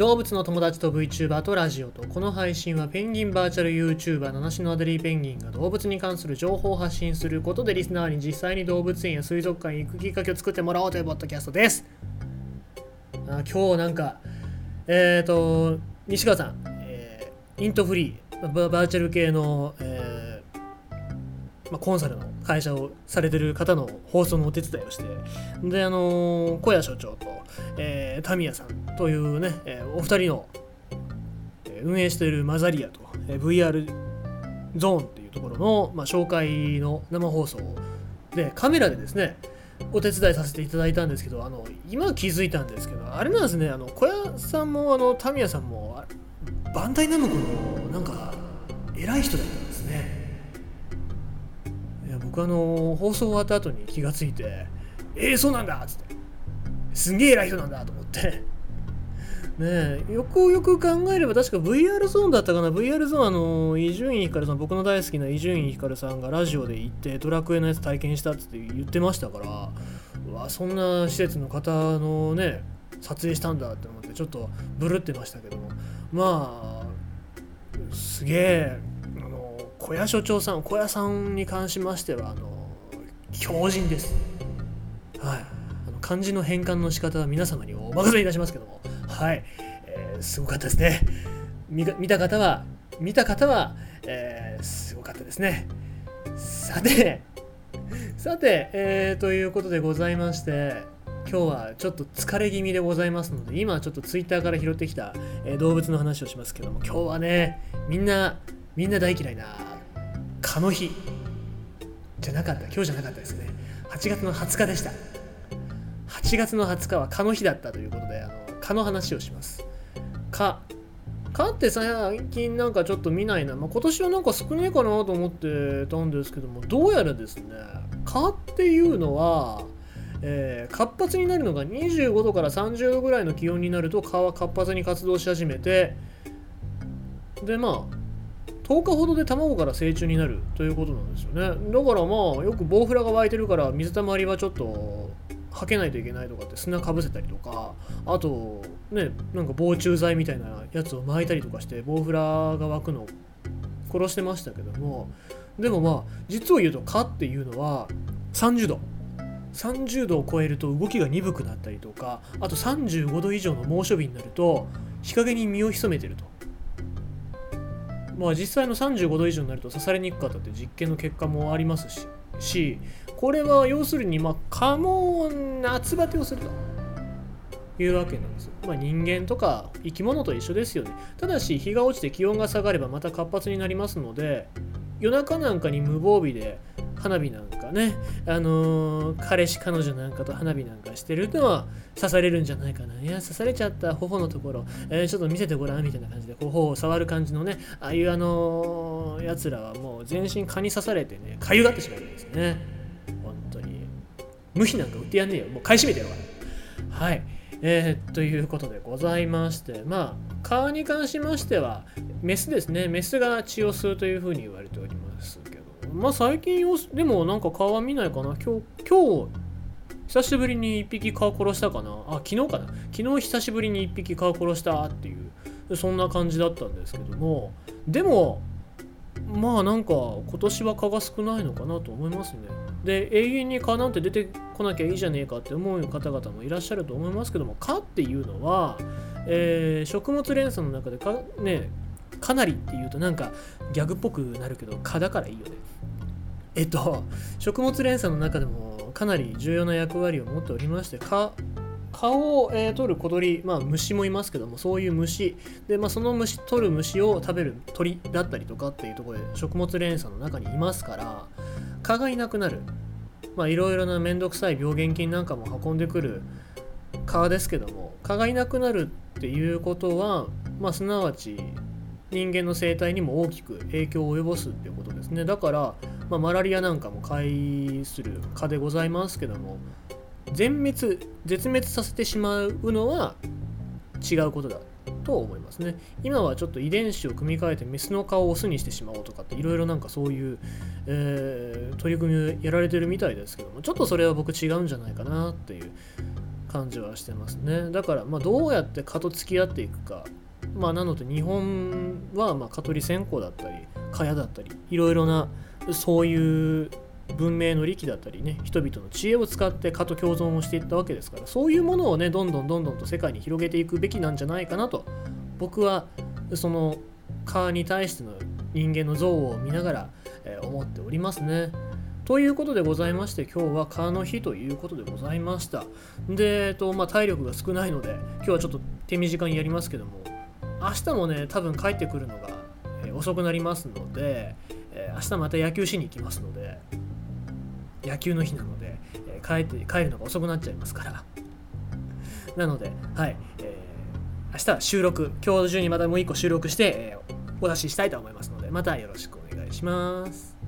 動物の友達と VTuber とラジオとこの配信はペンギンバーチャル YouTuber 七種のアデリーペンギンが動物に関する情報を発信することでリスナーに実際に動物園や水族館に行くきっかけを作ってもらおうというポッドキャストです。あ今日なんかえっ、ー、と西川さん、えー、イントフリーババーチャル系の、えーまあ、コンサルの会社をされてる方の放送のお手伝いをしてであの小谷所長と、えー、タミヤさんというね、え、お二人の、運営しているマザリアと、えー、VR ゾーンっていうところの、まあ、紹介の生放送でカメラでですねお手伝いさせていただいたんですけどあの今気づいたんですけどあれなんですねあの小屋さんもあのタミヤさんもバンダイナムコのなんか偉い人だったんですねいや僕あの放送終わった後に気がついて「えー、そうなんだ!」っつって「すんげえ偉い人なんだ!」と思ってねよくよく考えれば確か VR ゾーンだったかな？VR ゾーンあの伊集院光さん僕の大好きな伊集院光さんがラジオで行ってドラクエのやつ体験したって言ってましたからうわそんな施設の方のね撮影したんだって思ってちょっとブルってましたけども。まあすげえあの小屋所長さん小屋さんに関しましてはあの強靭です。はい。あの漢字の変換の仕方は皆様にお任せいたしますけども。はい、えー、すごかったですね。見た方は見た方は、えー、すごかったですね。さてさて、えー、ということでございまして今日はちょっと疲れ気味でございますので今ちょっとツイッターから拾ってきた、えー、動物の話をしますけども今日はねみんなみんな大嫌いな蚊の日。じゃなかった。今日じゃなかったですね。8月の20日でした。8月の20日は蚊の日だったということであの蚊の話をします。蚊。蚊って最近なんかちょっと見ないな、まあ、今年はなんか少ないかなと思ってたんですけどもどうやらですね蚊っていうのは、えー、活発になるのが25度から30度ぐらいの気温になると蚊は活発に活動し始めてでまあ10日ほどで卵から成虫になるということなんですよね。だからまあよくボウフラが湧いてるから水たまりはちょっとはけないといけないとかって砂かぶせたりとかあとねなんか防虫剤みたいなやつを巻いたりとかしてボウフラが湧くのを殺してましたけどもでもまあ実を言うと蚊っていうのは30度30度を超えると動きが鈍くなったりとかあと35度以上の猛暑日になると日陰に身を潜めてると。まあ実際の35度以上になると刺されにくかったって実験の結果もありますし。しこれは要するにまあ蚊も夏バテをすると。いうわけなんです、まあ、人間とか生き物と一緒ですよね。ただし日が落ちて気温が下がればまた活発になりますので夜中なんかに無防備で花火なんかね、あのー、彼氏彼女なんかと花火なんかしてると刺されるんじゃないかな。いや、刺されちゃった頬のところ、えー、ちょっと見せてごらんみたいな感じで、頬を触る感じのね、ああいうあのー、やつらはもう全身蚊に刺されてね、かゆがってしまうんですね。本当に。無比なんか売ってやんねえよ。もう買い占めてやろうはい。えー、ということでございまして、まあ、蚊に関しましては、メスですね。メスが血を吸うというふうに言われておりま、あ最近でもなんか蚊は見ないかな。今日、今日、久しぶりに1匹蚊殺したかな。あ、昨日かな。昨日久しぶりに1匹蚊殺したっていう、そんな感じだったんですけども、でも、まあなんか今年は蚊が少ないのかなと思いますね。で永遠に蚊なんて出てこなきゃいいじゃねえかって思う方々もいらっしゃると思いますけども蚊っていうのは、えー、食物連鎖の中でかねかなりっていうとなんかギャグっぽくなるけど蚊だからいいよね。えっと食物連鎖の中でもかなり重要な役割を持っておりまして蚊蚊を、えー、取る小鳥、まあ、虫もいますけどもそういう虫。で、まあ、その虫取る虫を食べる鳥だったりとかっていうところで食物連鎖の中にいますから蚊がいなくなる。いろいろな面倒くさい病原菌なんかも運んでくる。蚊ですけども蚊がいなくなるっていうことは、まあ、すなわち人間の生態にも大きく影響を及ぼすっていうことですね。だから、まあ、マラリアなんかも介する蚊でございますけども全滅絶滅させてしまうのは違うことだと思いますね。今はちょっと遺伝子を組み換えてメスの顔をオスにしてしまおうとかっていろいろなんかそういう、えー、取り組みをやられてるみたいですけどもちょっとそれは僕違うんじゃないかなっていう感じはしてますね。だからまあどうやって蚊と付き合っていくかまあなので日本はま蚊取り線香だったり蚊帳だったりいろいろなそういう文明の利器だったりね人々の知恵を使って蚊と共存をしていったわけですからそういうものをねどんどんどんどんと世界に広げていくべきなんじゃないかなと僕はその蚊に対しての人間の像を見ながら、えー、思っておりますね。ということでございまして今日は蚊の日ということでございましたで、えっとまあ、体力が少ないので今日はちょっと手短にやりますけども明日もね多分帰ってくるのが、えー、遅くなりますので、明日また野球しに行きますので野球の日なので、えー、帰って帰るのが遅くなっちゃいますから。なのではい、えー、明日は収録今日中にまたもう一個収録して、えー、お出ししたいと思いますのでまたよろしくお願いします。